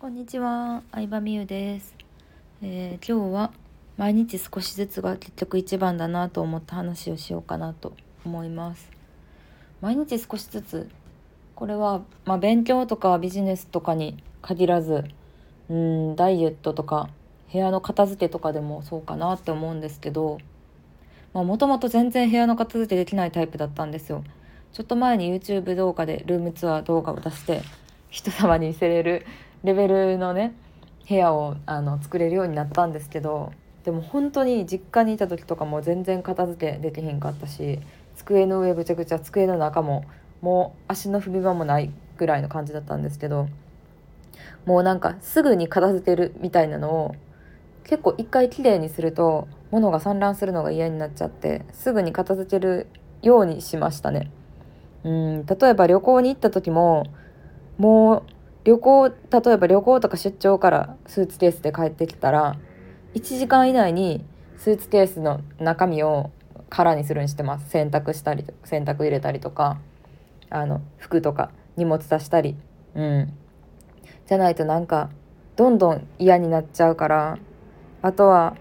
こんにちは、相葉美優です、えー今日は毎日少しずつが結局一番だなと思った話をしようかなと思います。毎日少しずつこれはまあ勉強とかビジネスとかに限らず、うんダイエットとか部屋の片付けとかでもそうかなって思うんですけど、もともと全然部屋の片付けできないタイプだったんですよ。ちょっと前に YouTube 動画でルームツアー動画を出して人様に見せれるレベルのね部屋をあの作れるようになったんですけどでも本当に実家にいた時とかも全然片付けできへんかったし机の上ぐちゃぐちゃ机の中ももう足の踏み場もないぐらいの感じだったんですけどもうなんかすぐに片付けるみたいなのを結構一回きれいにすると物が散乱するのが嫌になっちゃってすぐに片付けるようにしましたね。うん例えば旅行に行った時ももう旅行例えば旅行とか出張からスーツケースで帰ってきたら1時間以内にスーツケースの中身を空にするにしてます。洗濯したり洗濯入れたりとかあの服とか荷物出したり。うん。じゃないとなんかどんどん嫌になっちゃうから。あとは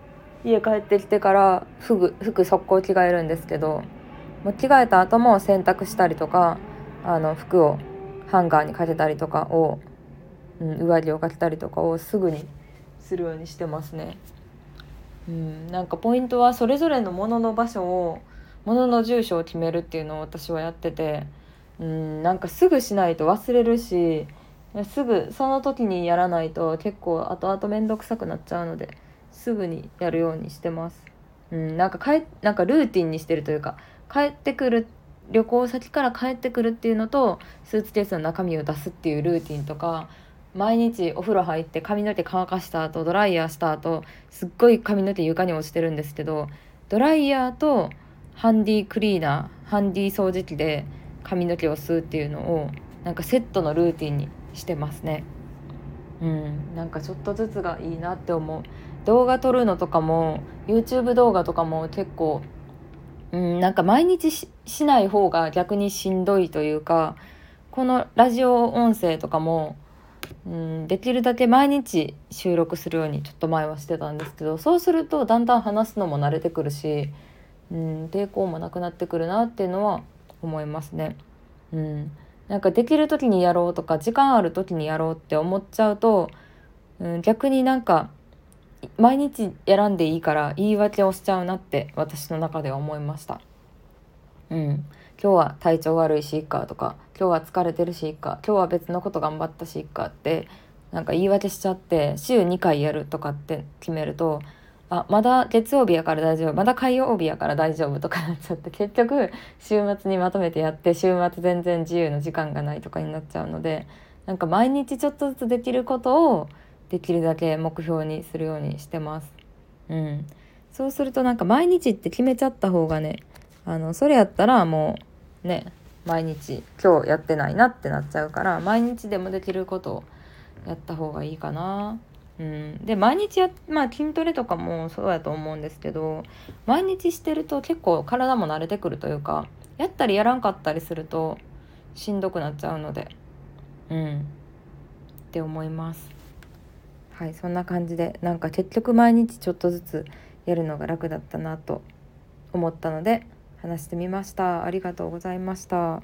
家帰ってきてから服服速攻着替えるんですけどもう着替えた後も洗濯したりとかあの服をハンガーにかけたりとかを、うん、上着をかけたりとかをすぐにするようにしてますね。うん、なんかポイントはそれぞれのものの場所をものの住所を決めるっていうのを私はやってて、うん、なんかすぐしないと忘れるしすぐその時にやらないと結構後々面倒くさくなっちゃうのですぐにやるようにしてます。うん、なんかかえなんかルーティンにしてるというか帰ってくる旅行先から帰ってくるっていうのとスーツケースの中身を出すっていうルーティンとか毎日お風呂入って髪の毛乾かした後ドライヤーした後すっごい髪の毛床に落ちてるんですけどドライヤーとハンディクリーナーハンディ掃除機で髪の毛を吸うっていうのをなんかセットのルーティンにしてますね。うん、なんかちょっとずつがいいなって思う動画撮るのとかも YouTube 動画とかも結構うん、なんか毎日ししない方が逆にしんどいというかこのラジオ音声とかも、うん、できるだけ毎日収録するようにちょっと前はしてたんですけどそうするとだんだん話すのも慣れてくるし、うん、抵抗もなくなってくるなっていうのは思いますね。うん、なんかできる時にやろうとか時間ある時にやろうって思っちゃうと、うん、逆になんか毎日選んでいいから言い訳をしちゃうなって私の中では思いました。うん、今日は体調悪いしいっかとか今日は疲れてるしいっか今日は別のこと頑張ったしいっかってなんか言い訳しちゃって週2回やるとかって決めるとあまだ月曜日やから大丈夫まだ火曜日やから大丈夫とかなっちゃって結局週末にまとめてやって週末全然自由の時間がないとかになっちゃうのでなんか毎日ちょっとずつできることをできるだけ目標にするようにしてます。うん、そうするとなんか毎日って決めちゃった方がねあのそれやったらもうね毎日今日やってないなってなっちゃうから毎日でもできることをやった方がいいかな。うん、で毎日やまあ筋トレとかもそうやと思うんですけど毎日してると結構体も慣れてくるというかやったりやらんかったりするとしんどくなっちゃうのでうんって思います。はいそんな感じでなんか結局毎日ちょっとずつやるのが楽だったなと思ったので話してみました。ありがとうございました。